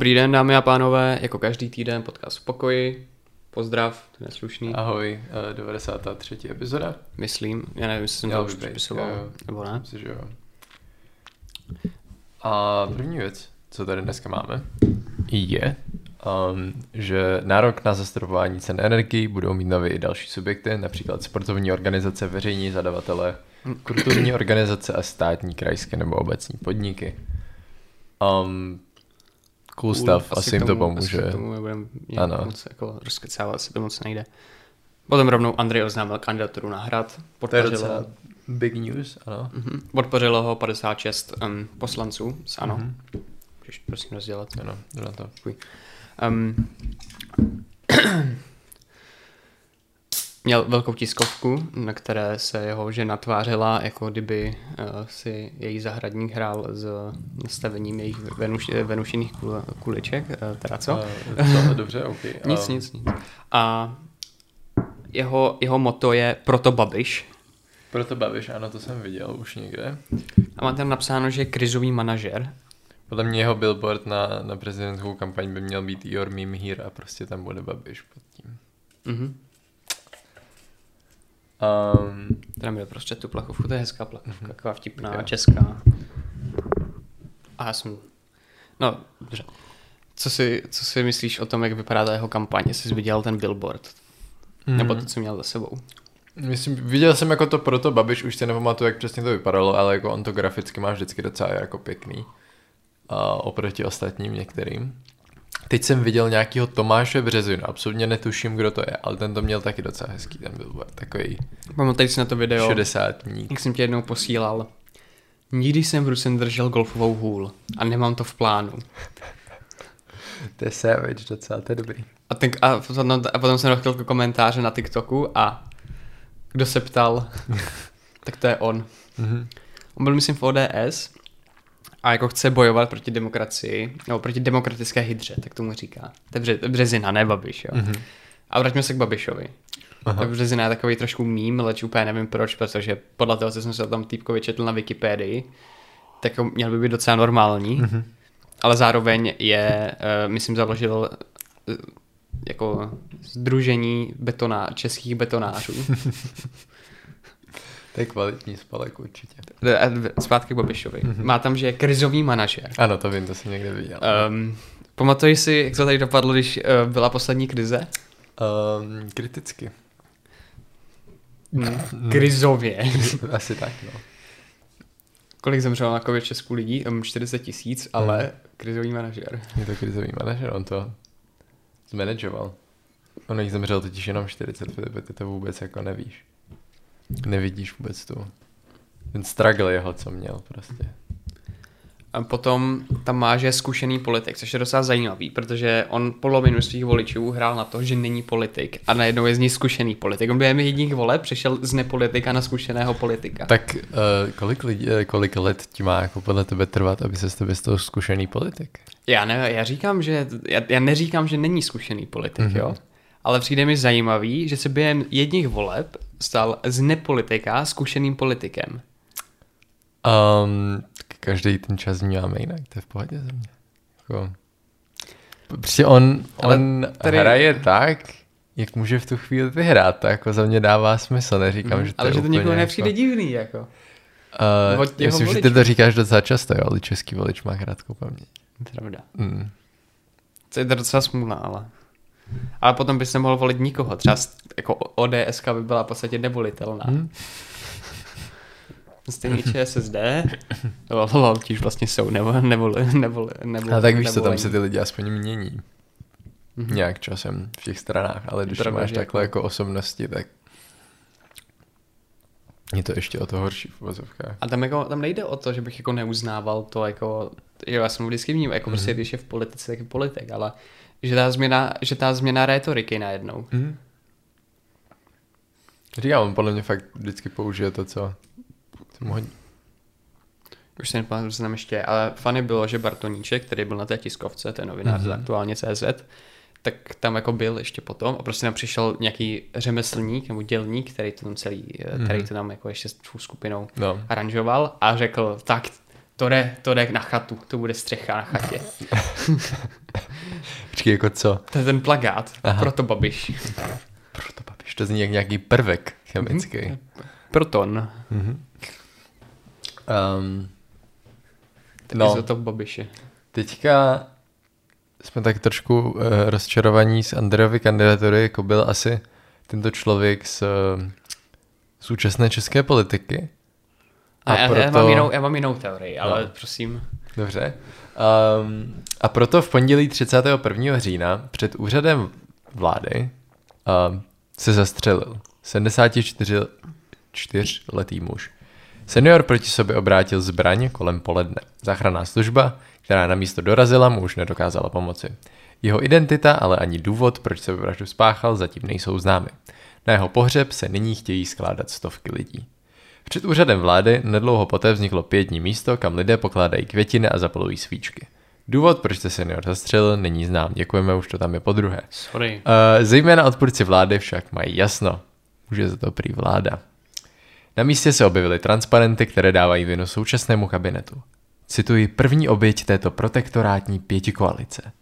Dobrý den, dámy a pánové, jako každý týden podcast v pokoji. Pozdrav, to je slušný. Ahoj, eh, 93. epizoda. Myslím, já nevím, jestli jsem to už jo. nebo ne. Myslím, že jo. A první věc, co tady dneska máme, je, um, že nárok na zastropování cen energií budou mít nově i další subjekty, například sportovní organizace, veřejní zadavatele, kulturní organizace a státní, krajské nebo obecní podniky. Um, cool, stuff, asi, jim to pomůže. Asi k tomu nebudem Ano. moc jako rozkecávat, se to moc nejde. Potom rovnou Andrej oznámil kandidaturu na hrad. To je Podpořilo, docela big news, ano. Mhm. podpořilo ho 56 um, poslanců z ANO. Mhm. Můžeš prosím rozdělat. Ano, jdu na to. Um, měl velkou tiskovku, na které se jeho žena tvářila, jako kdyby uh, si její zahradník hrál s nastavením jejich venuš, venušených kul, kuliček. Uh, teda co? Uh, dobře, ok. nic, Um, nic, nic. A jeho, jeho moto je proto Babiš. Proto bavíš, ano, to jsem viděl už někde. A má tam napsáno, že je krizový manažer. Podle mě jeho billboard na, na prezidentskou kampaň by měl být Your Meme Here a prostě tam bude Babiš pod tím. Mhm. Um, Teda měl prostě tu plachovku, to je hezká plachovka, Mhm. taková vtipná, Jo. česká. A já jsem... No, dobře. Co si, co si myslíš o tom, jak vypadá ta jeho kampaň? Jestli jsi viděl ten billboard? Mm. Nebo to, co měl za sebou? Myslím, viděl jsem jako to proto Babiš, už si nepamatuju, jak přesně to vypadalo, ale jako on to graficky má vždycky docela jako pěkný. A oproti ostatním některým. Teď jsem viděl nějakého Tomáše Březinu, absolutně netuším, kdo to je, ale ten to měl taky docela hezký, ten billboard, takový Pamatuješ si na to video, 60 jak jsem tě jednou posílal? Nikdy jsem v ruce nedržel golfovou hůl a nemám to v plánu. To je savage docela, to je dobrý. A, ten, a, potom, a potom jsem dostal komentáře na TikToku a kdo se ptal, tak to je on. Mhm. On byl, myslím, v ODS a jako chce bojovat proti demokracii, nebo proti demokratické hydře, tak tomu říká. To je Bře- Březina, ne Babiš, jo. Mhm. A vraťme se k Babišovi. Aha. Tak Březina je takový trošku mím, leč úplně nevím proč, protože podle toho, co jsem se o tom týpkovi četl na Wikipedii, tak měl by být docela normální, Mhm. ale zároveň je, uh, myslím, založil uh, jako združení betona, českých betonářů. Je kvalitní spolek určitě. Zpátky k Babišovi. Má tam, že je krizový manažer. Ano, to vím, to jsem někde viděl. Um, pamatuješ si, jak to tady dopadlo, když uh, byla poslední krize? Um, kriticky. Hmm. Krizově. Asi tak, no. Kolik zemřelo na covid v Česku lidí? Um, 40 tisíc, ale krizový manažer. Je to krizový manažer, on to zmanageoval. On jich zemřel totiž jenom 40, Filipe, ty to vůbec jako nevíš. Nevidíš vůbec tu. Ten struggle jeho, co měl prostě. A potom tam má, že je zkušený politik, což je docela zajímavý, protože on polovinu svých voličů hrál na to, že není politik a najednou je z něj zkušený politik. On během jedních voleb přešel z nepolitika na zkušeného politika. Tak uh, kolik, lidí, eh, kolik let ti má jako podle tebe trvat, aby se z tebe z toho zkušený politik? Já, ne, já říkám, že, já, já neříkám, že není zkušený politik, Mhm. mm-hmm. jo. Ale přijde mi zajímavý, že se během jedních voleb stal z nepolitika zkušeným politikem. Um, každý ten čas vnímáme jinak, to je v pohodě za mě. Jako, prostě on, Ale on tady- hraje tak, jak může v tu chvíli vyhrát, to jako za mě dává smysl, neříkám, Mhm. že to Ale je že to úplně někomu jako- nepřijde divný, jako. Uh, Od myslím, že ty voličů. to říkáš docela často, jo, ale český volič má krátkou paměť. Pravda. Mm. To je docela smůla, ale. Ale potom bys nemohl volit nikoho. Třeba jako ODS by byla v podstatě nevolitelná. Hmm. Mm. Stejně ČSSD, lol, ti už vlastně jsou, nebo, nebo, nebo, nebo A tak víš co, tam se ty lidi aspoň mění Mhm. nějak časem v těch stranách, ale když Pravda, máš takhle jako- jako osobnosti, tak je to ještě o to horší v uvozovkách. A tam, jako, tam nejde o to, že bych jako neuznával to, jako, jo, já jsem vždycky vnímal, jako mm-hmm. prostě, když je v politice, tak je politik, ale že ta změna, že ta změna rétoriky najednou. Mm. Říkám, on podle mě fakt vždycky použije to, co co mu hodí. Už se nepamatuju, co tam ještě je, ale fany bylo, že Bartoníček, který byl na té tiskovce, je novinář mm-hmm. Mhm. z aktuálně CZ, tak tam jako byl ještě potom a prostě tam přišel nějaký řemeslník nebo dělník, který to tam celý, mm-hmm. který to tam jako ještě s tou skupinou No. aranžoval a řekl, tak to jde, to jde na chatu, to bude střecha na chatě. Počkej, jako co? To je ten plagát, Aha. proto Babiš. Proto papiš, to zní jak nějaký prvek chemický. Proton. Um, No. no, Izotop Babiše. teďka jsme tak trošku uh, rozčarovaní z Andrejovy kandidatury, jako byl asi tento člověk z uh, současné české politiky. A, já, já, proto- mám jinou, já mám jinou teorii, ale No. prosím. Dobře. Um, a proto v pondělí 31. října před úřadem vlády um, se zastřelil 74-letý muž. Senior proti sobě obrátil zbraň kolem poledne. Záchranná služba, která na místo dorazila, mu už nedokázala pomoci. Jeho identita, ale ani důvod, proč se vraždu spáchal, zatím nejsou známy. Na jeho pohřeb se nyní chtějí skládat stovky lidí. Před úřadem vlády nedlouho poté vzniklo pětní místo, kam lidé pokládají květiny a zapalují svíčky. Důvod, proč se senior zastřelil, není znám. Děkujeme, už to tam je po druhé. Sorry. Uh, zejména odpůrci vlády však mají jasno. Může za to prý vláda. Na místě se objevily transparenty, které dávají vinu současnému kabinetu. Cituji první oběť této protektorátní pětikoalice.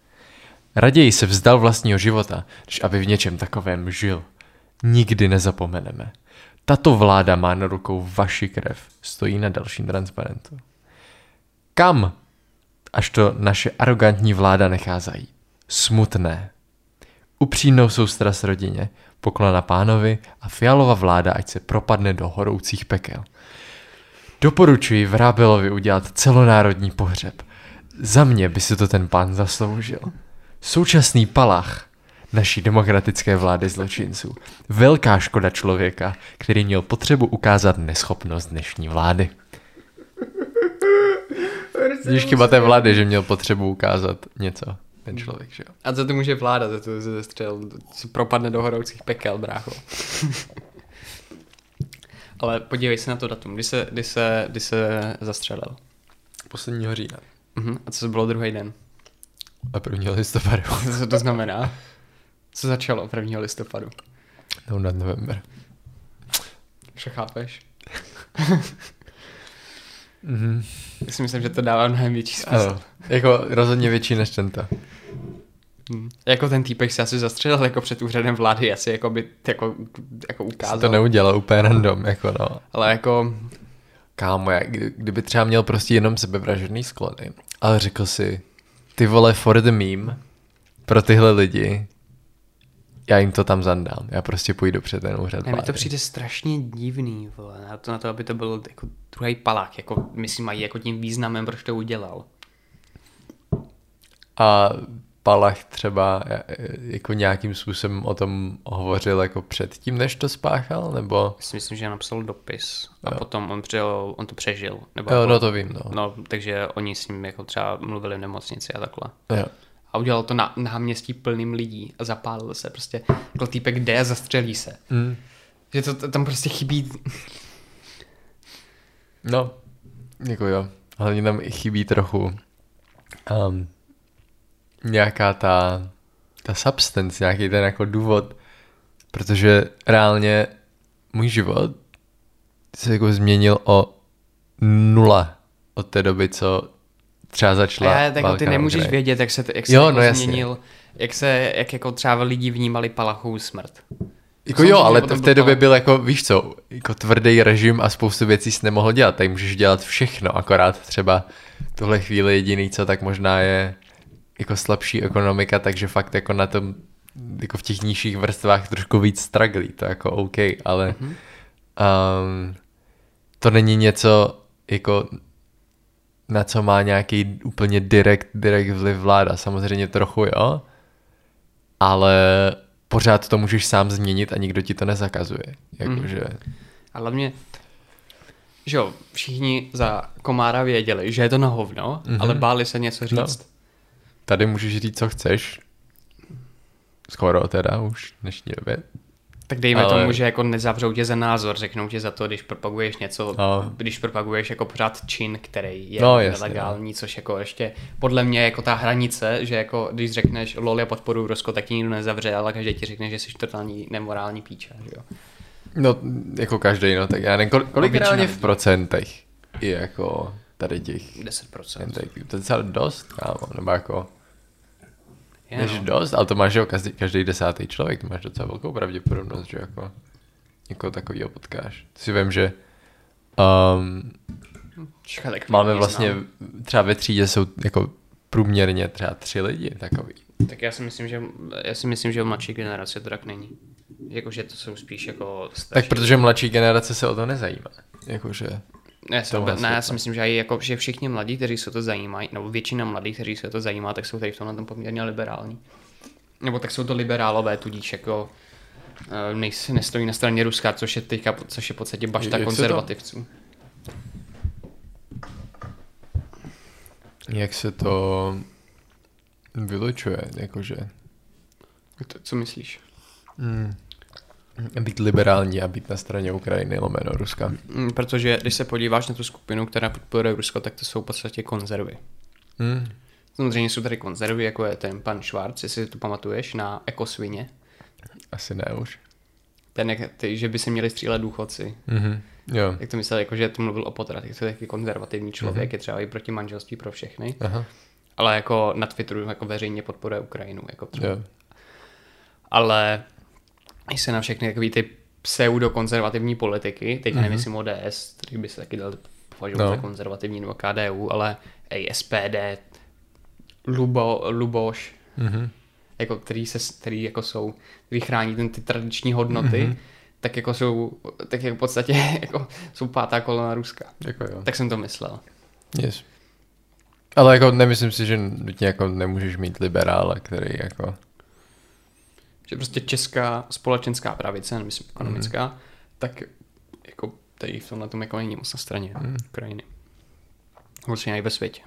Raději se vzdal vlastního života, než aby v něčem takovém žil. Nikdy nezapomeneme. Tato vláda má na rukou vaši krev, stojí na dalším transparentu. Kam až to naše arrogantní vláda nechá zajít? Smutné. Upřímnou soustrast rodině, poklona pánovi a fialová vláda, ať se propadne do horoucích pekel. Doporučuji Vrábelovi udělat celonárodní pohřeb. Za mě by si to ten pán zasloužil. Současný palach naší demokratické vlády zločinců. Velká škoda člověka, který měl potřebu ukázat neschopnost dnešní vlády. Víš chyba té vlády, že měl potřebu ukázat něco, ten člověk, že jo? A co to může vláda, za to se zestřel, si propadne do horoucích pekel, brácho. ale podívej se na to datum, kdy se, kdy se, kdy se zastřelil. Posledního října. Mhm. A co to bylo druhý den? A 1. listopadu. Co to znamená? Co začalo 1. listopadu? No nad november. Že chápeš? Mhm. Já si myslím, že to dává mnohem větší smysl. Ano, jako rozhodně větší než tento. Hmm. Jako ten týpek se asi zastřelil jako před úřadem vlády, asi jako by jako, jako Ukázal. ukázal. To neudělal úplně random, jako no. Ale jako, Kámo, jak, kdy- kdyby třeba měl prostě jenom sebevražedný sklony, ale řekl si, ty vole for the meme, pro tyhle lidi, já jim to tam zandám. Já prostě půjdu před ten úřad ne, mi to přijde strašně divný, vole, na to, na to, aby to byl jako druhý palák, jako myslím mají jako tím významem, proč to udělal. A Palach třeba e, e, jako nějakým způsobem o tom hovořil jako předtím, než to spáchal, nebo? Já si myslím, že napsal dopis a Jo. potom on, přijel, on to přežil. Nebo Jo, jako, no to vím, no. No, takže oni s ním jako třeba mluvili v nemocnici a takhle. Jo. A udělal to na náměstí plným lidí a zapálil se prostě. Jako týpek jde a zastřelí se. Mm. Že to, to tam prostě chybí No, jako jo. Hlavně tam chybí trochu um, nějaká ta, ta substance, nějaký ten jako důvod, protože reálně můj život se jako změnil o nula od té doby, co třeba začala A já, jako válka ty nemůžeš Ukrajině. vědět, jak se, jak se Jo, jako no jasně. změnil, jak se, jak jako třeba lidi vnímali Palachou smrt. Jako jo, ale v té době byl jako, víš co, jako tvrdý režim a spoustu věcí jsi nemohl dělat. Tady můžeš dělat všechno, akorát třeba v tuhle chvíli jediný, co tak možná je jako slabší ekonomika, takže fakt jako na tom, jako v těch nižších vrstvách trošku víc straglí, to jako OK, ale Mhm. um, to není něco jako na co má nějaký úplně direkt, direkt vliv vláda. Samozřejmě trochu jo, ale pořád to můžeš sám změnit a nikdo ti to nezakazuje. Jakože, A hlavně, že jo, všichni za komára věděli, že je to na hovno, Mhm. ale báli se něco No. říct. tady můžeš říct, co chceš. Skoro teda už v dnešní době. Tak dejme Ale- tomu, že jako nezavřou tě za názor, řeknou tě za to, když propaguješ něco, No. když propaguješ jako pořád čin, který je No, no, jasně, nelegální, což jako ještě podle mě jako ta hranice, že jako když řekneš lol, já podporuji Rusko, tak ti nikdo nezavře, ale každý ti řekne, že jsi totální nemorální píče, že jo. No, jako každý, no, tak já nevím, kolik, kolik většina reálně v procentech je jako tady těch 10%. tak to je docela dost, kámo, nebo jako, Je, Než no. dost, ale to máš, že jo, každý, každý desátý člověk, to máš docela velkou pravděpodobnost, že jako někoho takového potkáš. To si vím, že um, Čeká, tak máme vlastně, znám. třeba ve třídě jsou jako průměrně třeba tři lidi takový. Tak já si myslím, že, já si myslím, že v mladší generaci to tak není. Jakože to jsou spíš jako starší. Tak protože mladší generace se o to nezajímá. Jakože, Ne, to, ne, já si myslím, že, jako, že všichni mladí, kteří se to zajímají, nebo většina mladých, kteří se to zajímá, tak jsou tady v tomhle tom poměrně liberální. Nebo tak jsou to liberálové, tudíž jako eh, nejsi, nestojí na straně Ruska, což je teďka, což je v podstatě bašta Jak se to- konzervativců. jak se to vylučuje, jakože To, co myslíš? mm, být liberální a být na straně Ukrajiny lomeno Ruska. Mm, Protože když se podíváš na tu skupinu, která podporuje Rusko, tak to jsou v podstatě konzervy. Mm. Samozřejmě jsou tady konzervy, jako je ten pan Schwarz, jestli si to pamatuješ, na ekosvině. Asi ne už. Ten, jak, ty, že by se měli střílet důchodci. Mhm. Jo. Jak to myslel, jako, že to mluvil o potratech, to je taky konzervativní člověk, je třeba i proti manželství pro všechny. Aha. Ale jako na Twitteru jako veřejně podporuje Ukrajinu. Jako třeba. Jo. Ale se na všechny takový ty pseudokonzervativní politiky, teď mm-hmm. nemyslím ODS, který by se taky dal považovat No. za konzervativní nebo KDU, ale i SPD, Lubo, Luboš, Mhm. jako který, se, který jako jsou, který chrání ten, ty tradiční hodnoty, Mhm. mm-hmm. tak jako jsou, tak jako v podstatě jako jsou pátá kolona Ruska. Jako jo. Tak jsem to myslel. Yes. Ale jako nemyslím si, že nutně jako nemůžeš mít liberála, který jako... Že prostě česká společenská pravice, nemyslím ekonomická, mm. tak jako tady v tomhle tom jako není moc na straně mm. Ukrajiny. Vlastně i ve světě.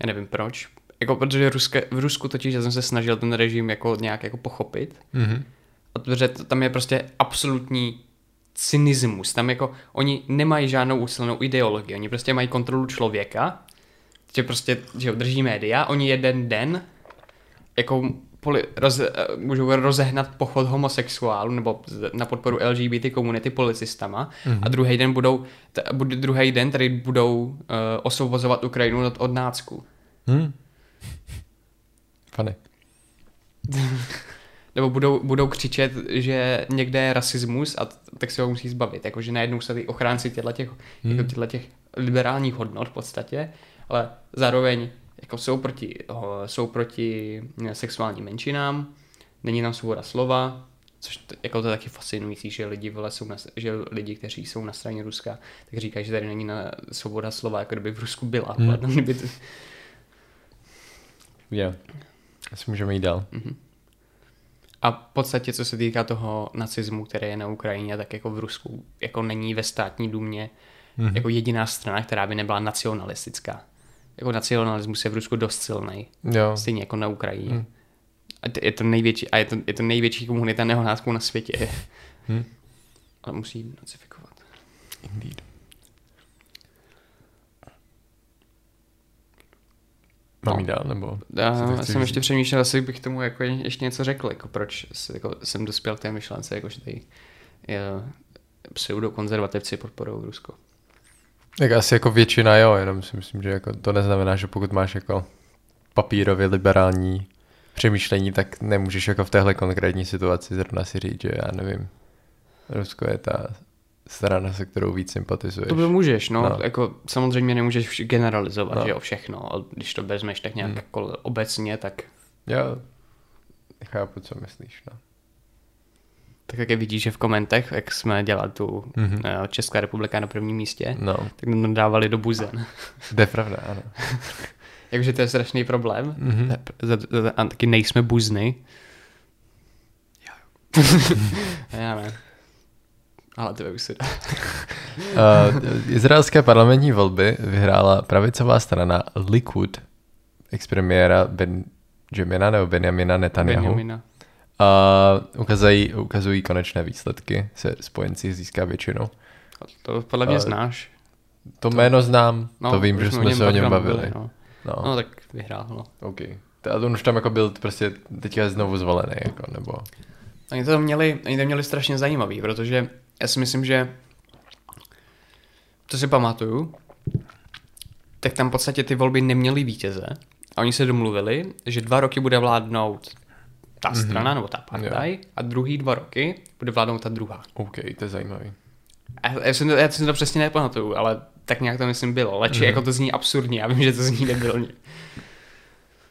Já nevím proč. Jako, protože Ruské, v Rusku totiž já jsem se snažil ten režim jako nějak jako pochopit. Mhm. A protože to- tam je prostě absolutní cynismus. Tam jako oni nemají žádnou usilenou ideologii. Oni prostě mají kontrolu člověka, že prostě, že drží média. Oni jeden den jako poli, roze, eh, můžou rozehnat pochod homosexuálů nebo na podporu LGBT komunity policistama mm-hmm. a druhý den budou, t, bude, druhý den tady budou uh, osvobozovat Ukrajinu od, od nácku. Hm. Funny. Nebo budou, budou křičet, že někde je rasismus a t- tak se ho musí zbavit. Jakože najednou se ty ochránci těchto těch, hmm. těch liberálních hodnot v podstatě, ale zároveň jako jsou proti, ho- jsou proti eh, sexuálním menšinám, není tam svoboda slova, což t- jako to je taky fascinující, že lidi, vole, jsou na, že lidi, kteří jsou na straně Ruska, tak říkají, že tady není na svoboda slova, jako kdyby v Rusku byla. Hmm. Hmm. Kdyby to, Jo. Asi můžeme jít dál. A v podstatě, co se týká toho nacismu, který je na Ukrajině, tak jako v Rusku jako není ve státní důmě Mhm. jako jediná strana, která by nebyla nacionalistická. Jako nacionalismus je v Rusku dost silný, stejně jako na Ukrajině. Mhm. A je to největší, a je to, je to největší komunita neonácků na světě. Hm. Ale musí nacifikovat. Indeed. Mám jít dál, nebo? Já jsem ještě přemýšlel, jestli bych tomu jako ještě něco řekl, jako proč se, jako, jsem dospěl k té myšlence, jako že tady je, pseudokonzervativci podporují Rusko. Tak asi jako většina jo, jenom si myslím, že jako to neznamená, že pokud máš jako papírově liberální přemýšlení, tak nemůžeš jako v téhle konkrétní situaci zrovna si říct, že já nevím, Rusko je ta strana, se kterou víc sympatizuješ. To by můžeš, no. No. Jako, samozřejmě nemůžeš generalizovat, No. že jo, všechno. A když to vezmeš tak nějak Hmm. hmm. jako obecně, tak, Jo, chápu, co myslíš, no. Tak jak je vidíš, že v komentech, jak jsme dělali tu Mhm. mm-hmm. Česká republika na prvním místě, No, tak nám dávali do buzen. to je pravda, ano. Jakože to je strašný problém. Mhm. Za- A taky nejsme buzny. Já ne. Ale to už se dá. Uh, izraelské parlamentní volby vyhrála pravicová strana Likud ex-premiéra Benjamina nebo Benjamina Netanyahu. Benjamina. A ukazují, ukazují konečné výsledky, se spojenci získá většinu. To podle mě Ale- znáš. To jméno znám, No, to vím, že jsme se o něm bavili. mluvili, No. No, no, tak vyhrál. No. OK. To- A on už tam jako byl prostě teďka znovu zvolený, jako, nebo... Oni to měli, oni to měli strašně zajímavý, protože já si myslím, že to si pamatuju, tak tam v podstatě ty volby neměly vítěze, a oni se domluvili, že dva roky bude vládnout ta Mhm. strana, nebo ta partaj, a druhý dva roky bude vládnout ta druhá. OK, to je zajímavý. Já, já, to- já si to přesně nepamatuju, ale tak nějak to myslím bylo. Leči, Mhm. jako to zní absurdně, já vím, že to zní debilně.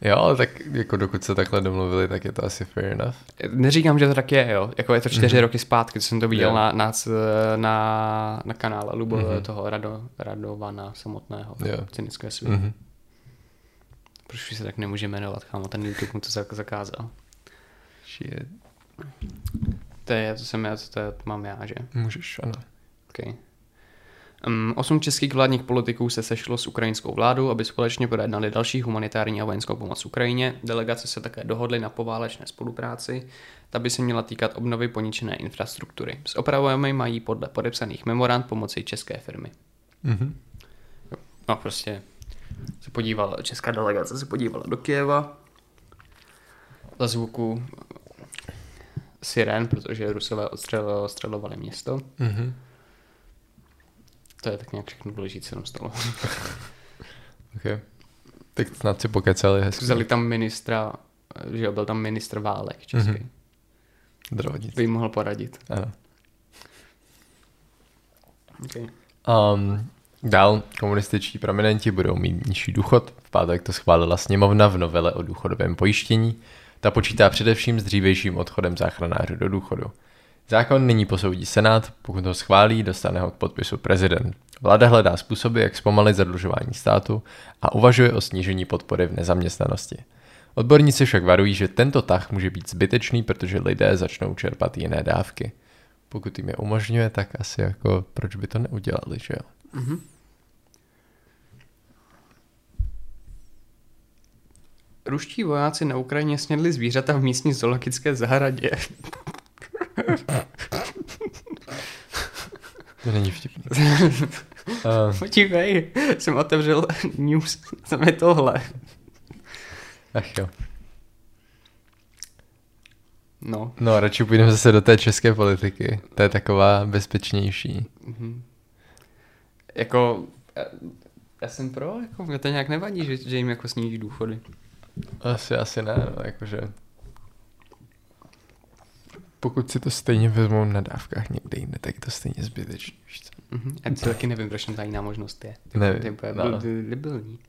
Jo, ale tak jako dokud se takhle domluvili, tak je to asi fair enough. Neříkám, že to tak je, jo. Jako je to čtyři Mhm. roky zpátky, co jsem to viděl na, na, na, na kanále Lubo Mhm. toho Rado, Radovana samotného, Jo. cynické svět. Mhm. Proč se tak nemůže jmenovat, kámo, ten YouTube mu to zak- zakázal. Shit. To je, to jsem já, to, je, to mám já, že? Můžeš, ano. Okay. Um, osm českých vládních politiků se sešlo s ukrajinskou vládou, aby společně projednali další humanitární a vojenskou pomoc Ukrajině. Delegace se také dohodly na poválečné spolupráci. Ta by se měla týkat obnovy poničené infrastruktury. S opravami mají podle podepsaných memorand pomoci české firmy. Mhm. No prostě se podívala, česká delegace se podívala do Kieva za zvuku siren, protože Rusové odstřelovali město. Mhm. To je tak nějak všechno důležité, co tam stalo. OK. Tak snad si pokecali hezky. Vzali tam ministra, že jo, byl tam ministr válek český. Mhm. Mm-hmm. Zdravotnictví. By jim mohl poradit. Ano. Okay. Um, dál komunističtí prominenti budou mít nižší důchod. V pátek to schválila sněmovna v novele o důchodovém pojištění. Ta počítá především s dřívějším odchodem záchranářů do důchodu. Zákon nyní posoudí Senát, pokud ho schválí, dostane ho k podpisu prezident. Vláda hledá způsoby, jak zpomalit zadlužování státu a uvažuje o snížení podpory v nezaměstnanosti. Odborníci však varují, že tento tah může být zbytečný, protože lidé začnou čerpat jiné dávky. Pokud jim je umožňuje, tak asi jako proč by to neudělali, že jo? Mm-hmm. Ruští vojáci na Ukrajině snědli zvířata v místní zoologické zahradě. To není vtipný. uh, Podívej, jsem otevřel news, tam je tohle. ach jo. No. No, radši půjdeme zase do té české politiky. To je taková bezpečnější. Mhm. Jako, eh, já jsem pro, jako, mě to nějak nevadí, že, že jim jako sníží důchody. Asi, asi ne, no, jakože... Pokud si to stejně vezmou na dávkách někde jinde, tak je to stejně zbytečný? Mhm. Já si taky nevím, proč tam ta jiná možnost je. Nevím, To je úplně no. debilní.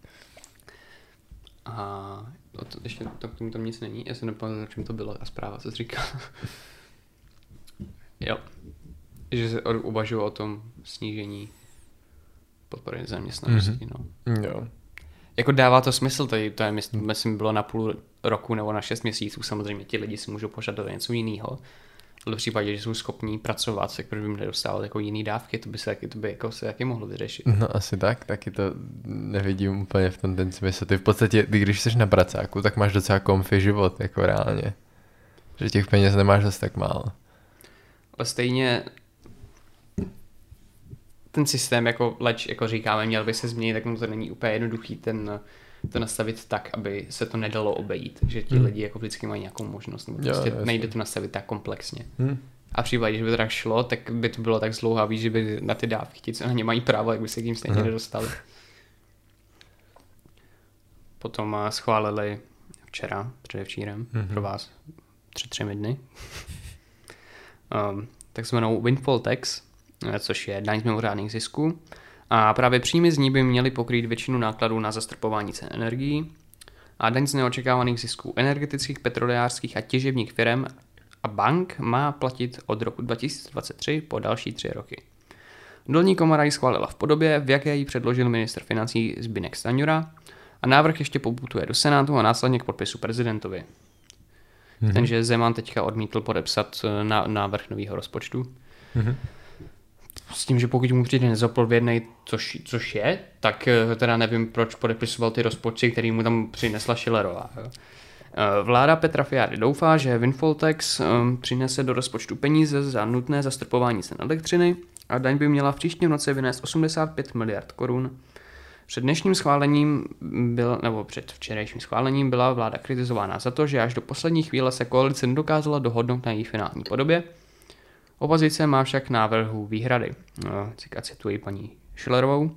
A o to, ještě to, k tomu tam nic není. Já se nepamatuju, o čem to bylo, a zpráva, co jsi říkal. jo. Že se uvažují o tom snížení podpory zaměstnanosti, Mhm. no. Jo. Jako dává to smysl, to, je, to je, myslím, myslím, bylo na půl roku nebo na šest měsíců, samozřejmě ti lidi si můžou požadovat něco jiného. Ale v případě, že jsou schopní pracovat, tak proč by jako jiný dávky, to by se taky, to by jako se taky mohlo vyřešit. No asi tak, taky to nevidím úplně v tom ten smysl. Ty v podstatě, ty když jsi na pracáku, tak máš docela komfy život, jako reálně. Že těch peněz nemáš zase tak málo. Ale stejně ten systém, jako leč, jako říkáme, měl by se změnit, tak mu to není úplně jednoduchý ten, to nastavit tak, aby se to nedalo obejít. Že ti Hmm. lidi jako vždycky mají nějakou možnost, nebo Jo, prostě jasně. nejde to nastavit tak komplexně. Hm. A v případě, že by to tak šlo, tak by to bylo tak zlouhavý, že by na ty dávky ti, co na ně mají právo, jak by se k ním stejně Aha. nedostali. Potom eh, schválili včera, předevčírem, Mhm. pro vás tři, třemi dny, um, takzvanou windfall tax, což je daň z mimořádných zisků. A právě příjmy z ní by měly pokrýt většinu nákladů na zastrpování cen energií. A daň z neočekávaných zisků energetických, petrolejářských a těžebních firm a bank má platit od roku 2023 po další tři roky. Dolní komora ji schválila v podobě, v jaké ji předložil ministr financí Zbynek Stanjura a návrh ještě poputuje do Senátu a následně k podpisu prezidentovi. Mhm. Tenže Zeman teďka odmítl podepsat eh, návrh nového rozpočtu. Mhm. S tím, že pokud mu přijde nezodpovědný, což, což je, tak eh, teda nevím, proč podepisoval ty rozpočty, který mu tam přinesla Schillerová. Eh, Vláda Petra Fialy doufá, že Windfall Tax eh, přinese do rozpočtu peníze za nutné zastrpování cen elektřiny a daň by měla v příštím roce vynést 85 miliard korun. Před dnešním schválením byl, nebo před včerejším schválením byla vláda kritizována za to, že až do poslední chvíle se koalice nedokázala dohodnout na její finální podobě. Opozice má však návrhu výhrady. Eh, Cika cituji paní Schillerovou.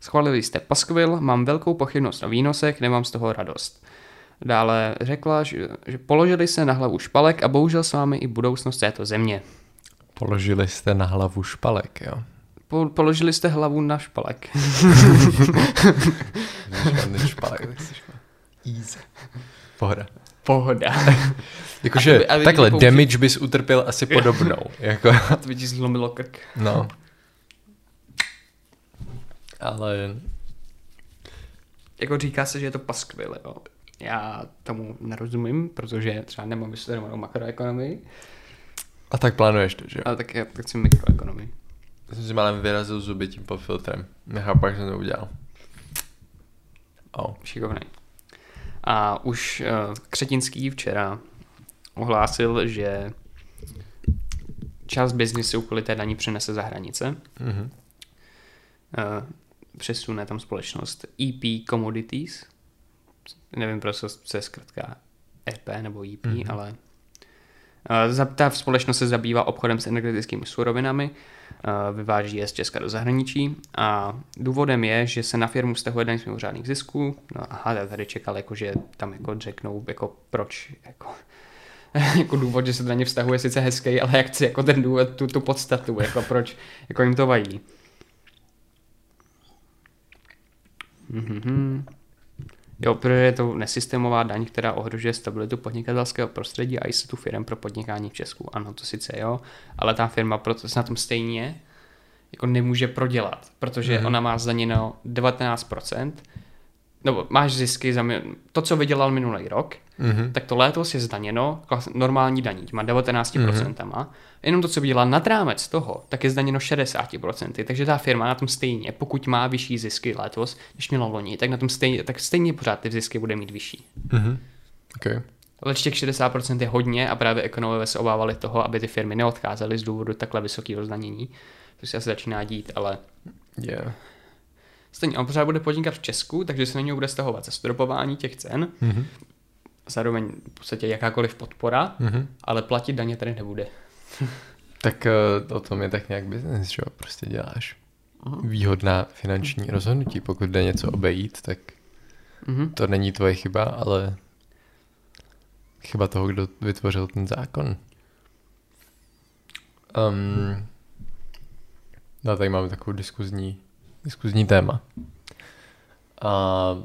Schválili jste paskvil, mám velkou pochybnost o výnosech, nemám z toho radost. Dále řekla, že, že položili se na hlavu špalek a bohužel s vámi i budoucnost této země. Položili jste na hlavu špalek, jo? Po, položili jste hlavu na špalek. Špalek, tak jsi. Easy. Pohoda. Pohoda. Jakože A a takhle, použi- damage bys utrpěl asi podobnou. jako, A to by ti zlomilo krk. no. Ale Jako říká se, že je to paskvil, jo. Já tomu nerozumím, protože třeba nemám vystudovanou makroekonomii, a tak plánuješ to, že jo? ale tak já tak chci mikroekonomii. Já jsem si málem vyrazil zuby tím pod filtrem. Nechápu, jak jsem to udělal. Oh. Šikovný. A už uh, Křetinský včera ohlásil, že část biznisu kvůli té daní přenese za hranice. Mhm. Uh, přesune tam společnost EP Commodities. Nevím, proč se je zkrátka EP nebo EP, Mhm. mm-hmm. ale za- ta společnost se zabývá obchodem s energetickými surovinami, uh, vyváží je z Česka do zahraničí a důvodem je, že se na firmu stahuje daň z mimořádných zisků. No aha, já tady čekal, jako, že tam jako řeknou, jako proč, jako, jako důvod, že se daně vztahuje sice hezký, ale jak chci jako ten důvod, tu, tu podstatu, jako proč, jako jim to vadí. Mhm. Jo, protože je to nesystémová daň, která ohrožuje stabilitu podnikatelského prostředí a jistotu firm pro podnikání v Česku. Ano, to sice jo, ale ta firma proto se na tom stejně jako nemůže prodělat, protože Mhm. ona má zdaněno 19%, nebo máš zisky za mi- to, co vydělal minulý rok, Mhm. tak to létos je zdaněno klas- normální daní, těma 19%. Mm-hmm. Jenom to, co vydělá nad rámec toho, tak je zdaněno 60%. Takže ta firma na tom stejně, pokud má vyšší zisky letos, než měla loni, tak na tom stejně, tak stejně pořád ty zisky bude mít vyšší. Mhm. Okay. Ale těch 60% je hodně a právě ekonomové se obávali toho, aby ty firmy neodcházely z důvodu takhle vysokého zdanění. To se asi začíná dít, ale Yeah. Stejně on pořád bude podnikat v Česku, takže se na něj bude stahovat zastropování těch cen, Mhm. zároveň v podstatě jakákoliv podpora, Mhm. ale platit daně tady nebude. Tak uh, o tom je tak nějak business, že? Prostě děláš Aha. výhodná finanční rozhodnutí. Pokud jde něco obejít, tak Mhm. to není tvoje chyba, ale chyba toho, kdo vytvořil ten zákon. Um, no tady máme takovou diskuzní, diskuzní téma. A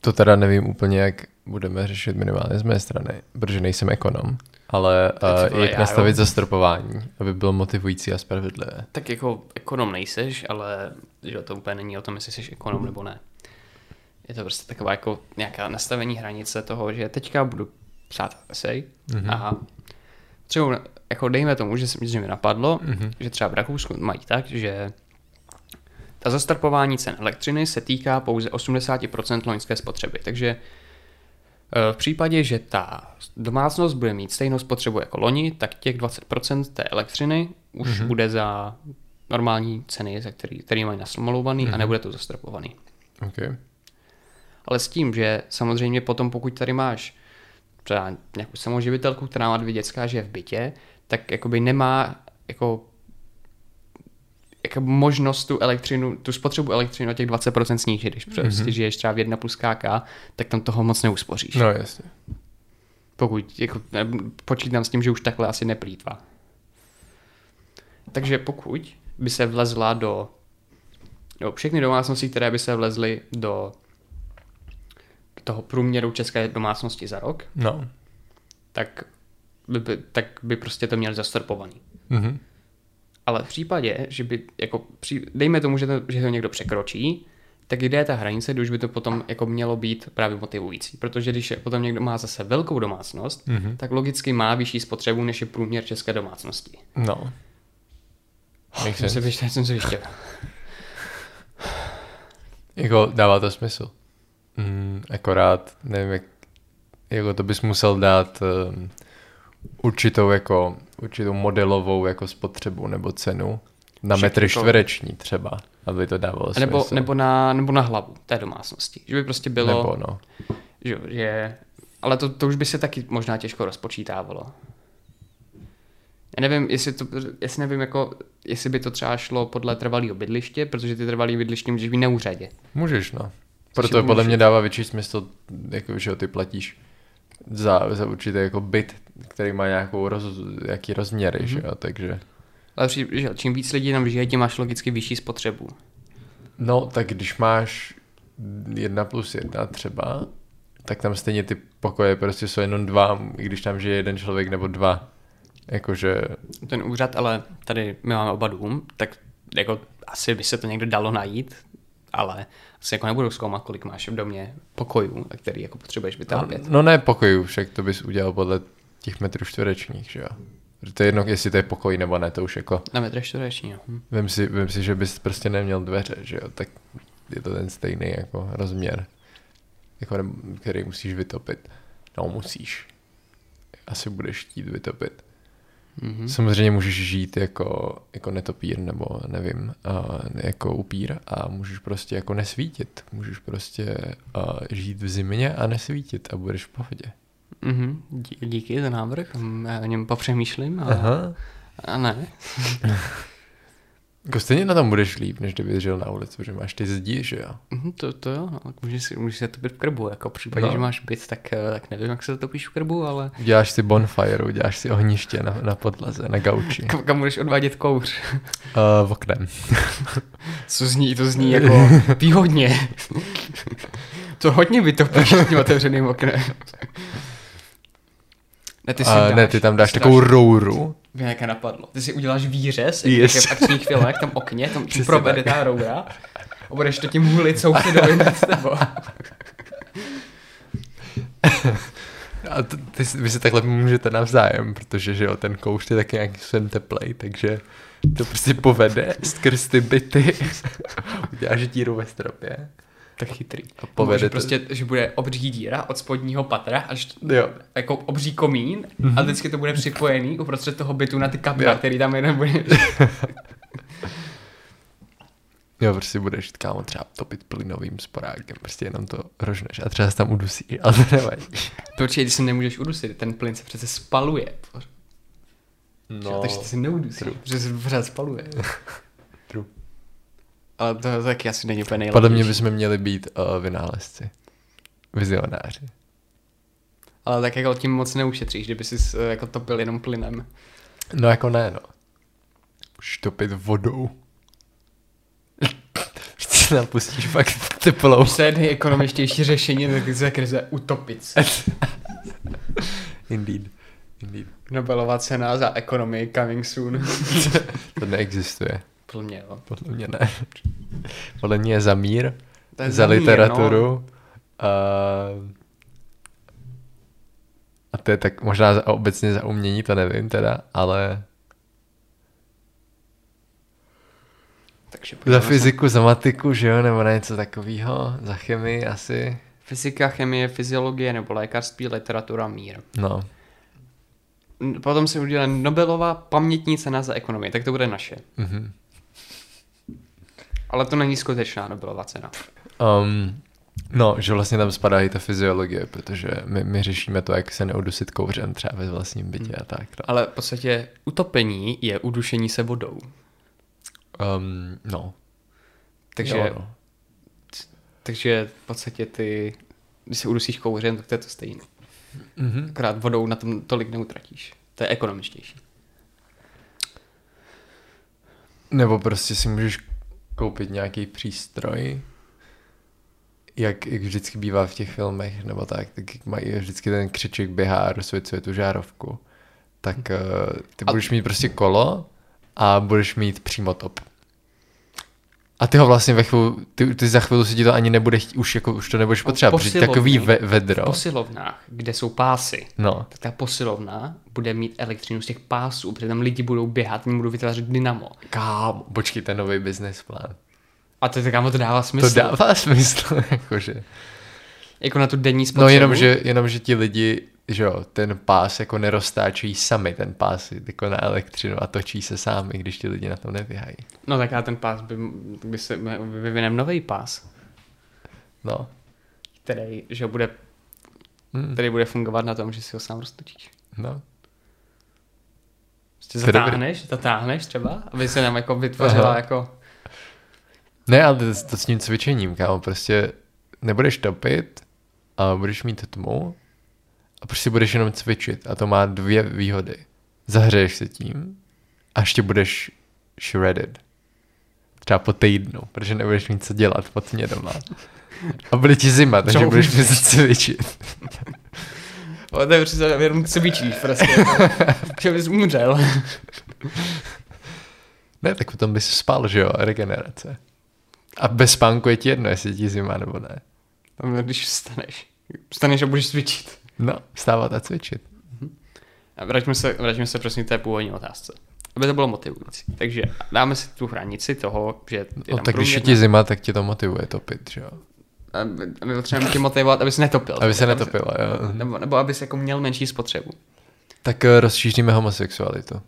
to teda nevím úplně, jak budeme řešit minimálně z mé strany, protože nejsem ekonom, ale uh, jak já, nastavit jo. zastropování, aby bylo motivující a spravedlivé. Tak jako ekonom nejseš, ale že to úplně není o tom, jestli jsi ekonom nebo ne. Je to prostě taková jako nějaká nastavení hranice toho, že teďka budu psát esej Mhm. mm-hmm. a třeba jako dejme tomu, že, se- že mi napadlo, Mhm. mm-hmm. že třeba v Rakousku mají tak, že ta zastarpování cen elektřiny se týká pouze 80% loňské spotřeby. Takže eh, v případě, že ta domácnost bude mít stejnou spotřebu jako loni, tak těch 20% té elektřiny už Mhm. mm-hmm. bude za normální ceny, za který, který mají nasmlouvaný mm-hmm. a Mhm. nebude to zastropovaný. Okay. Ale s tím, že samozřejmě potom, pokud tady máš třeba nějakou samoživitelku, která má dvě dětská, že je v bytě, tak jakoby nemá jako jako možnost tu elektřinu, tu spotřebu elektřiny o těch 20% snížit, když prostě Mhm. žiješ třeba v 1 plus KK, tak tam toho moc neuspoříš. No jasně. Pokud jako, počítám s tím, že už takhle asi neplýtvá. Takže pokud by se vlezla do, do všechny domácnosti, které by se vlezly do toho průměru české domácnosti za rok, No. tak by, tak by prostě to měl zastropovaný. Mhm. Ale v případě, že by, jako, při, dejme tomu, že to, že to někdo překročí, tak kde je ta hranice, kdy už by to potom jako mělo být právě motivující. Protože když je, potom někdo má zase velkou domácnost, Mhm. tak logicky má vyšší spotřebu, než je průměr české domácnosti. No. Makes Jsem se vyštěl, jsem se vyštěl. Jako dává to smysl. Mm, akorát nevím, jak, jako to bys musel dát um, určitou jako, určitou modelovou jako spotřebu nebo cenu na metry jako- čtvereční třeba, aby to dávalo smysl. Nebo, nebo, na, nebo na hlavu té domácnosti. Že by prostě bylo, nebo no. že, že ale to, to už by se taky možná těžko rozpočítávalo. Já nevím, jestli, to, jestli nevím, jako, jestli by to třeba šlo podle trvalého bydliště, protože ty trvalý bydliště můžeš být na úřadě. Můžeš, no. Proto podle mě dává větší smysl, jako, že ty platíš za, za určitý jako byt, který má nějakou roz, jaký rozměry, Mhm. že jo, takže... Ale při, že čím víc lidí tam žije, tím máš logicky vyšší spotřebu. No, tak když máš jedna plus jedna třeba, tak tam stejně ty pokoje prostě jsou jenom dva, i když tam žije jeden člověk nebo dva. Jakože, Ten úřad, ale tady my máme oba dům, tak jako asi by se to někde dalo najít, ale asi jako nebudou zkoumat, kolik máš v domě pokojů, který jako potřebuješ no, vytápět. no ne pokojů, však to bys udělal podle těch metrů čtverečních, že jo. Protože To je jedno, jestli to je pokoj nebo ne, to už jako, Na metr čtvereční, no. Hm. vím si, vím si, že bys prostě neměl dveře, že jo, tak je to ten stejný jako rozměr, jako, ne- který musíš vytopit. No, musíš. Asi budeš chtít vytopit. Mhm. Samozřejmě můžeš žít jako, jako netopír nebo nevím, uh, jako upír a můžeš prostě jako nesvítit. Můžeš prostě uh, žít v zimě a nesvítit a budeš v pohodě. Mhm. Dí- Díky za návrh, já o něm popřemýšlím, ale Aha. a ne. Jako stejně na tom budeš líp, než kdyby žil na ulici, protože máš ty zdi, že jo? Mhm, To, to jo, no. můžeš si, můžeš si topit v krbu, jako v případě, No. že máš byt, tak, eh, tak nevím, jak se to topíš v krbu, ale Děláš si bonfire, uděláš si ohniště na, na podlaze, na gauči. kam, kam budeš odvádět kouř? Uh, v oknem. Co zní, to zní jako výhodně. to hodně vytopíš tím otevřeným oknem. Ne, ty si A ne, ty tam dáš si takovou rouru. Mě jaké napadlo. Ty si uděláš výřez, Yes. v akčních filmech, tam okně, tam tak. ta roura a budeš to tím hulit sousedovi nad tebou. A t- ty, si- vy si takhle můžete navzájem, protože že jo, ten kouř je taky nějaký svým teplej, takže to prostě povede skrz ty byty. Uděláš díru ve stropě. Tak chytrý. A povede Že to- prostě, že bude obří díra od spodního patra až Jo. jako obří komín a vždycky to bude připojený uprostřed toho bytu na ty kapra. Jo. který tam jeden bude. Jo, prostě budeš kámo třeba topit plynovým sporákem, prostě jenom to rožneš a třeba se tam udusíš, ale to nevadí. Počkej, ty se nemůžeš udusit, ten plyn se přece spaluje. No. Takže ty se neudusí, protože se pořád spaluje. Ale to, taky asi není úplně Podle mě nejlepší. bychom měli být uh, vynálezci. Vizionáři. Ale tak jako tím moc neušetříš, kdyby jsi eh, jako topil jenom plynem. No jako ne, no. Můžeš topit vodou. Prostě napustíš fakt teplou. To je nejekonomičtější řešení, za krize utopit se. Indeed. Indeed. Nobelová cena za ekonomii coming soon. To neexistuje. Podle mě, jo. Podle mě ne. Podle mě je za mír, To je za mír, literaturu. No. A, a to je tak možná za, obecně za umění, to nevím teda, ale Takže za podíváme se. fyziku, za matiku, že jo, nebo na něco takového, za chemii asi. Fyzika, chemie, fyziologie nebo lékařství, literatura, mír. No, Potom se udělá Nobelová pamětní cena za ekonomii, tak to bude naše. mhm. Ale to není skutečná Nobelová cena. Um, no, že vlastně tam spadá i ta fyziologie, protože my, my řešíme to, jak se neudusit kouřem třeba ve vlastním bytě a tak. No. Ale v podstatě utopení je udušení se vodou. Um, no. Takže, Jo, no. takže v podstatě ty, když se udusíš kouřem, tak to je to stejné. Mhm. Akorát vodou na tom tolik neutratíš. To je ekonomičtější. Nebo prostě si můžeš koupit nějaký přístroj, jak, jak vždycky bývá v těch filmech, nebo tak, tak jak mají vždycky ten křiček běhá a rozsvěcuje tu žárovku, tak uh, ty A- budeš mít prostě kolo a budeš mít přímo top. A ty ho vlastně ve chvíli, ty, ty za chvíli si ti to ani nebude chtít, už, jako, už to nebudeš potřebovat, protože takový ve, vedro. V posilovnách, kde jsou pásy, No, tak ta posilovna bude mít elektřinu z těch pásů, protože tam lidi budou běhat, oni budou vytvářet dynamo. kámo, počkej, ten nový business plán. A to, kámo, to dává smysl. To dává smysl, jakože. Jako na tu denní spotřebu. No jenom že, jenom, že ti lidi, že jo, ten pás jako neroztáčejí sami, ten pás jako na elektřinu a točí se sám, i když ti lidi na tom neběhají. No tak já ten pás by, by se vyvinem nový pás, No. který, že bude, Hmm. který bude fungovat na tom, že si ho sám roztočíš. no. Prostě zatáhneš, zatáhneš třeba, aby se nám jako vytvořila Aha. jako... Ne, ale to, to s tím cvičením, kámo, prostě nebudeš topit, a budeš mít tmu a prostě budeš jenom cvičit a to má dvě výhody. Zahřeješ se tím a ještě budeš shredded. Třeba po týdnu, protože nebudeš mít co dělat po tmě doma. A bude ti zima, takže budeš muset cvičit. O, to je přesně jenom cvičíš prostě. že bys umřel. Ne, tak potom bys spal, že jo, regenerace. A bez spánku je ti jedno, jestli ti zima nebo ne. Tam, Když vstaneš. Vstaneš a budeš cvičit. No, vstávat a cvičit. A vraťme se, vraťme se přesně k té původní otázce. Aby to bylo motivující. Takže dáme si tu hranici toho, že je No, tak když je ti průměrná- zima, tak tě to motivuje topit, že jo. A my- potřebujeme tě motivovat, aby se netopil. Aby se Tak netopila, jo. Nebo, nebo aby se jako měl menší spotřebu. Tak eh, rozšíříme homosexualitu.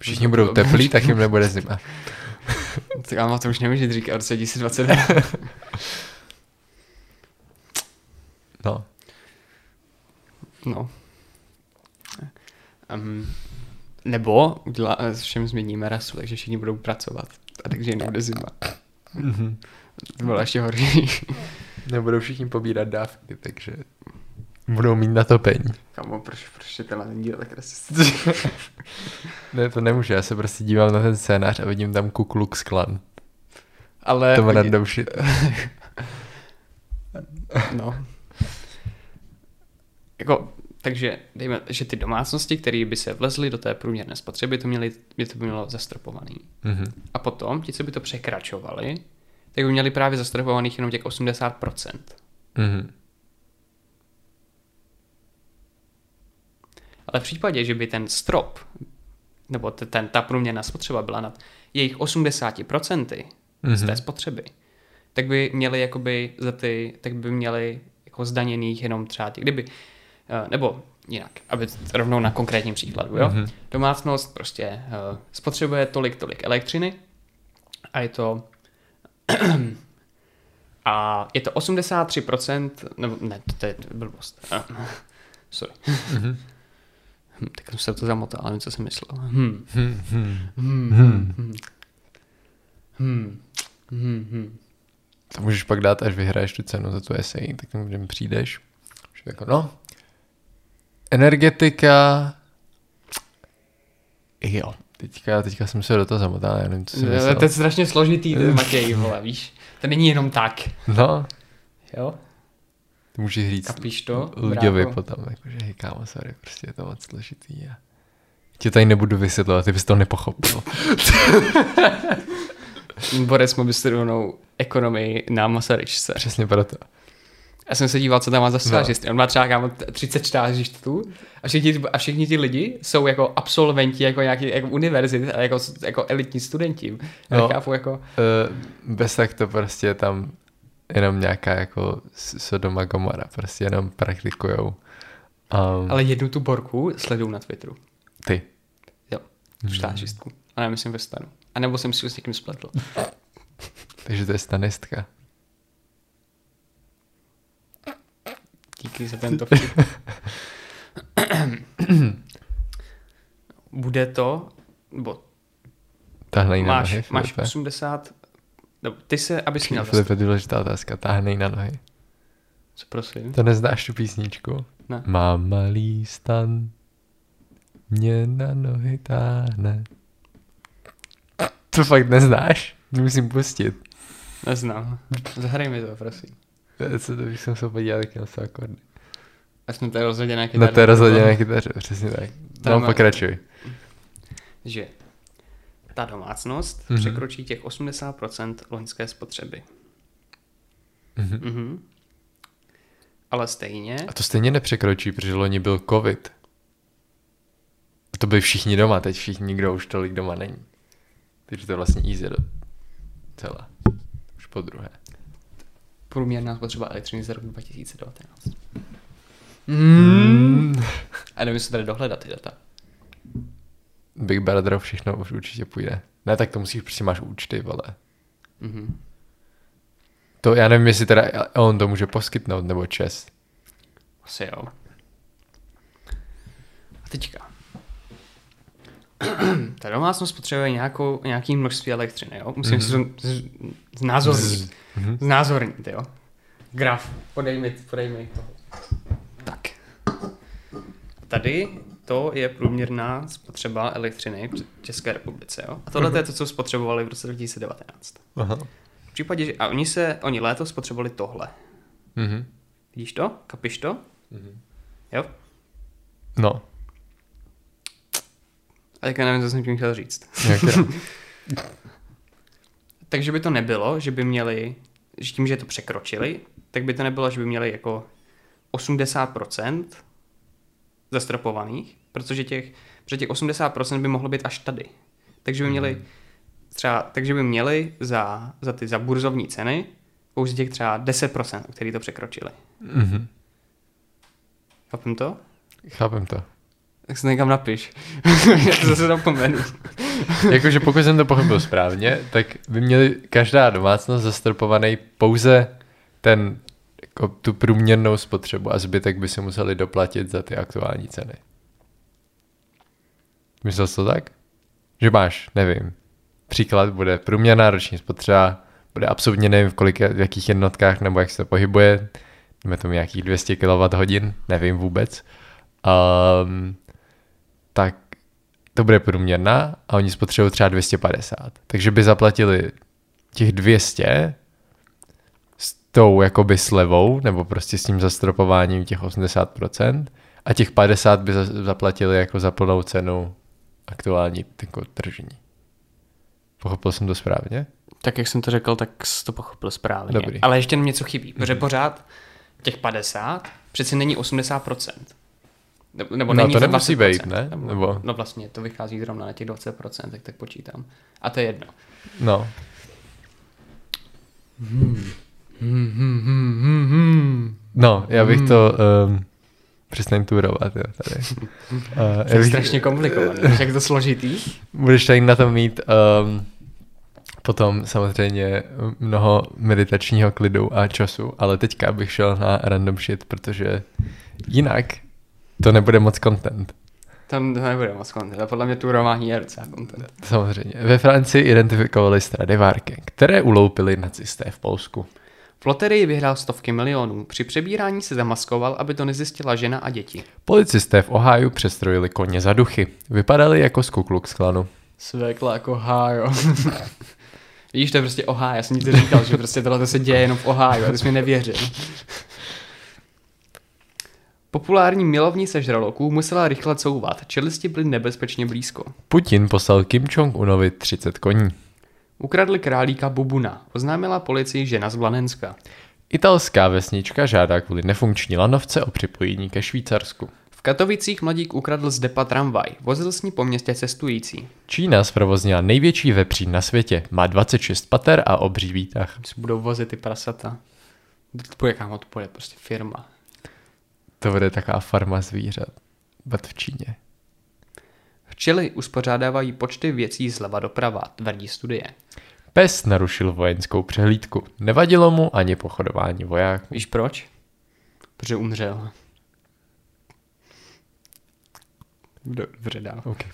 Všichni budou teplí, tak jim nebude zima. Tak ale to už nemůžeš říkat v roce 2022. No. No. Um, nebo udělá, s všem změníme rasu, takže všichni budou pracovat. A takže nebude zima. Mhm. To bylo ještě horší. Nebudou všichni pobírat dávky, takže budou mít na topení. Kamo, proč, proč je tenhle ten díl tak rasistický? Ne, to nemůže, já se prostě dívám na ten scénář a vidím tam Ku Klux Klan. Ale... To random shit. No. Jako, takže dejme, že ty domácnosti, které by se vlezly do té průměrné spotřeby, to měly, by to bylo zastropovaný. Mhm. A potom, ti, co by to překračovali, tak by měli právě zastropovaných jenom těch 80%. Mhm. Ale v případě, že by ten strop, nebo ten, ta průměrná spotřeba byla nad jejich 80% z té Mhm. spotřeby, tak by měli jakoby za ty, tak by měli jako zdaněných jenom třeba ty, kdyby, nebo jinak, aby rovnou na konkrétním příkladu, jo? Mhm. Domácnost prostě eh, spotřebuje tolik, tolik elektřiny a je to a je to 83%, nebo ne, to je, blbost. Eh, Sorry. Mhm. Hm, tak jsem se to zamotal, ale co jsem myslel. Hm. Hm, hm. Hm. Hm. Hm. Hm. Hm. Hm. To můžeš pak dát, až vyhraješ tu cenu za tu esej, tak tam když přijdeš. Že jako, no, energetika, jo, teďka, teďka jsem se do toho zamotal, já nevím, co jsem To myslel. je strašně složitý, ty Matěj, vole, víš. To není jenom tak. No, Jo? ty můžeš říct Kapíš to? Brácho? potom, jakože hej kámo, sorry, prostě je to moc složitý a tě tady nebudu vysvětlovat, ty bys to nepochopil. Borec má vystudovanou ekonomii na Masaryčce. Přesně proto. Já jsem se díval, co tam má za No. stážistry. On má třeba kámo, 30 stážistů a všichni, a všichni ti lidi jsou jako absolventi jako nějaký jako univerzit a jako, jako elitní studenti. Já No. chápu jako, Uh, bez tak to prostě je tam jenom nějaká jako Sodoma Gomora, prostě jenom praktikujou. Um, ale jednu tu borku sleduju na Twitteru. ty. Jo, tu stážistku. A já myslím ve stanu. A nebo jsem si ho s někým spletl. Takže to je stanistka. Díky za tento vtip. Bude to, nebo Tahnej na máš, nohy, máš Filipe. 80, nebo ty se, abys měl Filipe, důležitá otázka. Tahnej na nohy. Co prosím? To neznáš tu písničku? Ne. Mám malý stan, mě na nohy táhne. To fakt neznáš? To musím pustit. Neznám. Zahraj mi to, prosím. Co to bych se musel podívat, jak jsou akordy. Já jsem tady rozhodně na No kytaře. to je rozhodně na kytaře, přesně tak. Tam No, pokračuj. Že ta domácnost Mhm. mm-hmm. překročí těch 80% loňské spotřeby. Mhm. Mhm. Ale stejně, A to stejně nepřekročí, protože loni byl covid. A to byli všichni doma, teď všichni nikdo už tolik doma není. Takže to je vlastně easy do celé. Už po druhé. Průměrná spotřeba elektřiny za rok 2019. Mm. A nevím, jestli tady dohledat ty data. Big Brother všechno už určitě půjde. Ne, tak to musíš, prostě máš účty, vole. Mhm. To já nevím, jestli teda on to může poskytnout, nebo čes. Asi jo. A teďka. ta domácnost potřebuje nějakou, nějaký množství elektřiny, jo? Musím mm-hmm. si z, znázornit. Mhm. Znázornit, jo? Graf. Podej mi, podej mi to. Tak. Tady to je průměrná spotřeba elektřiny v České republice, jo? A tohle mm-hmm. je to, co spotřebovali v roce 2019. Aha. V případě, že... A oni se, oni léto spotřebovali tohle. Mhm. Vidíš to? Kapiš to? Mhm. Jo? No, A teďka nevím, co jsem tím chtěl říct. Takže by to nebylo, že by měli, že tím, že to překročili, tak by to nebylo, že by měli jako 80% zastropovaných, protože těch, protože těch 80% by mohlo být až tady. Takže by měli třeba, takže by měli za, za ty za burzovní ceny pouze těch třeba 10%, který to překročili. Mhm. Chápem to? Chápem to. Tak se někam napiš. Já to zase zapomenu. Jakože pokud jsem to pochopil správně, tak by měli každá domácnost zastropovaný pouze ten, jako tu průměrnou spotřebu a zbytek by si museli doplatit za ty aktuální ceny. Myslel jsi to tak? Že máš, nevím, příklad bude průměrná roční spotřeba, bude absolutně nevím v, kolik, v jakých jednotkách nebo jak se to pohybuje, máme tomu nějakých 200 kWh, nevím vůbec. Um, tak to bude průměrná a oni spotřebují třeba 250. Takže by zaplatili těch 200 s tou jakoby slevou, nebo prostě s tím zastropováním těch 80% a těch 50 by za- zaplatili jako za plnou cenu aktuální jako tržní. Pochopil jsem to správně? Tak jak jsem to řekl, tak jsi to pochopil správně. Dobrý. Ale ještě něco chybí, protože pořád těch 50 přeci není 80%. Nebo, nebo No, není to nemusí 20%, být, ne? Nebo, Nebo- No vlastně, to vychází zrovna na těch 20%, tak tak počítám. A to je jedno. No. No, já bych to... Um, přestaň turovat, jo, tady. Uh, To je strašně komplikované, víš, jak to složitý. Budeš tady na to mít um, potom samozřejmě mnoho meditačního klidu a času, ale teďka bych šel na random shit, protože jinak to nebude moc content. Tam to nebude moc content, a podle mě turování je docela content. Samozřejmě. Ve Francii identifikovali Stradivárky, které uloupili nacisté v Polsku. V loterii vyhrál stovky milionů. Při přebírání se zamaskoval, aby to nezjistila žena a děti. Policisté v Ohiu přestrojili koně za duchy. Vypadali jako z Ku Klux Klanu. Svekla jako Ohio. Víš, to je prostě Ohio. Já jsem ti říkal, že prostě tohle se děje jenom v Ohio a ty jsi mi nevěřil. Populární milovní sežraloků musela rychle couvat. Čelisti byly nebezpečně blízko. Putin poslal Kim Jong-unovi 30 koní. Ukradli králíka Bubuna. Oznámila policii žena z Blanenska. Italská vesnička žádá kvůli nefunkční lanovce o připojení ke Švýcarsku. V Katovicích mladík ukradl z depa tramvaj. Vozil s ní po městě cestující. Čína zprovoznila největší vepřín na světě. Má 26 pater a obří výtah. Si budou vozit ty prasata. To bude to bude prostě firma. To bude taková farma zvířat. Bat v Číně. Včely uspořádávají počty věcí zleva doprava, tvrdí studie. Pes narušil vojenskou přehlídku. Nevadilo mu ani pochodování vojáků. Víš proč? Protože umřel. Do- Dobře dál. Okay.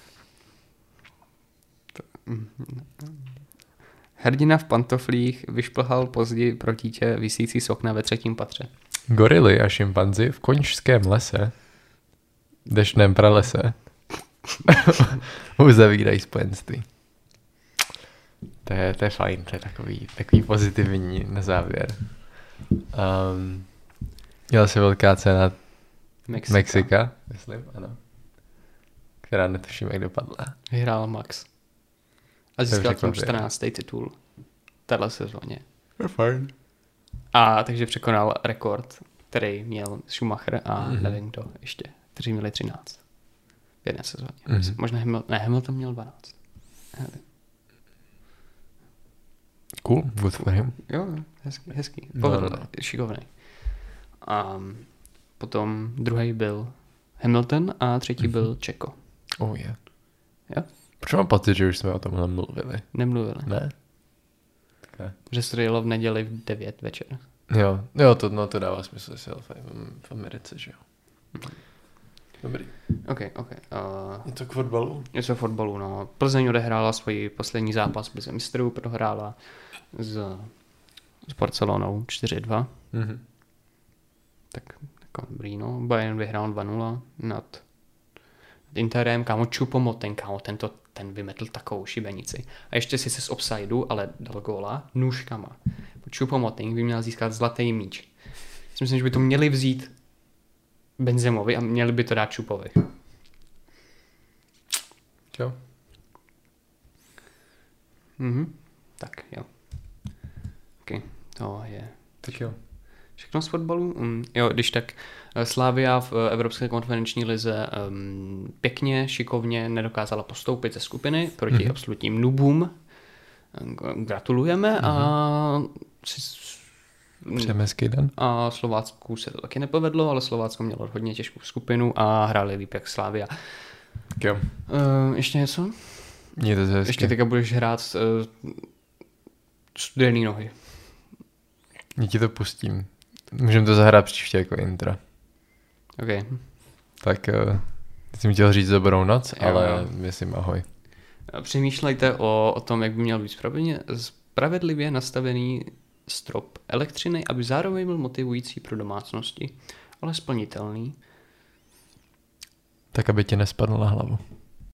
Hrdina v pantoflích vyšplhal později pro dítě vysící z okna ve třetím patře. Gorily a šimpanzi v končském lese, deštném pralese, uzavírají spojenství. To je, to je fajn, to je takový, takový pozitivní na závěr. Um, měla se velká cena Mexika. Mexika, myslím, ano. Která netuším, jak dopadla. Vyhrál Max. A získal tím překvapivé. 14. titul. Téhle sezóně. Je fajn. A takže překonal rekord, který měl Schumacher a Mhm. mm-hmm. nevím kdo ještě, kteří měli 13. V jedné sezóně. Mhm. Mm-hmm. Možná Hamilton, ne, Hamilton měl 12. Nevím. Cool, good for him. Jo, hezký, hezký. No, Povedl, no, no, šikovný. A potom druhý byl Hamilton a třetí mm-hmm. byl Čeko. Oh yeah. Jo? Proč mám pocit, že už jsme o tomhle mluvili? Nemluvili. Ne? Ne. Že se to jelo v neděli v 9 večer. Jo, jo to, no, to dává smysl, jel v, v Americe, že jo. Dobrý. OK, OK. Uh, Je to k fotbalu? něco o fotbalu, no. Plzeň odehrála svůj poslední zápas bez mistrů, prohrála s, s Barcelonou 4-2. Mhm. Tak jako dobrý, no. Bayern vyhrál 2-0 nad Interem, kámo Čupomoten, kámo, tento, ten vymetl takovou šibenici. A ještě si se z offsideu, ale dal góla nůžkama. Čupomoting by měl získat zlatý míč. Myslím, že by to měli vzít Benzemovi a měli by to dát Čupovi. Jo. Mhm. Tak, jo. Ok, to je Tak jo. Z fotbalu. Mm, jo, když tak eh, Slavia v eh, Evropské konferenční lize um, pěkně, šikovně nedokázala postoupit ze skupiny proti Mhm. mm-hmm. absolutním nubům. G- Gratulujeme mm-hmm. a, si- Přejeme den. a Slovácku se to taky nepovedlo, ale Slovácko mělo hodně těžkou skupinu a hráli líp jak Slavia. Jo. Uh, ještě něco? Mějte se hezky. Ještě teďka budeš hrát uh, studený nohy. Já ti to pustím. Můžeme to zahrát příště jako intro. Okay. Tak uh, jsem chtěl říct dobrou noc, Jo, ale jo. myslím ahoj. Přemýšlejte o, o tom, jak by měl být spravedlivě, spravedlivě nastavený strop elektřiny, aby zároveň byl motivující pro domácnosti, ale splnitelný. Tak, aby ti nespadl na hlavu.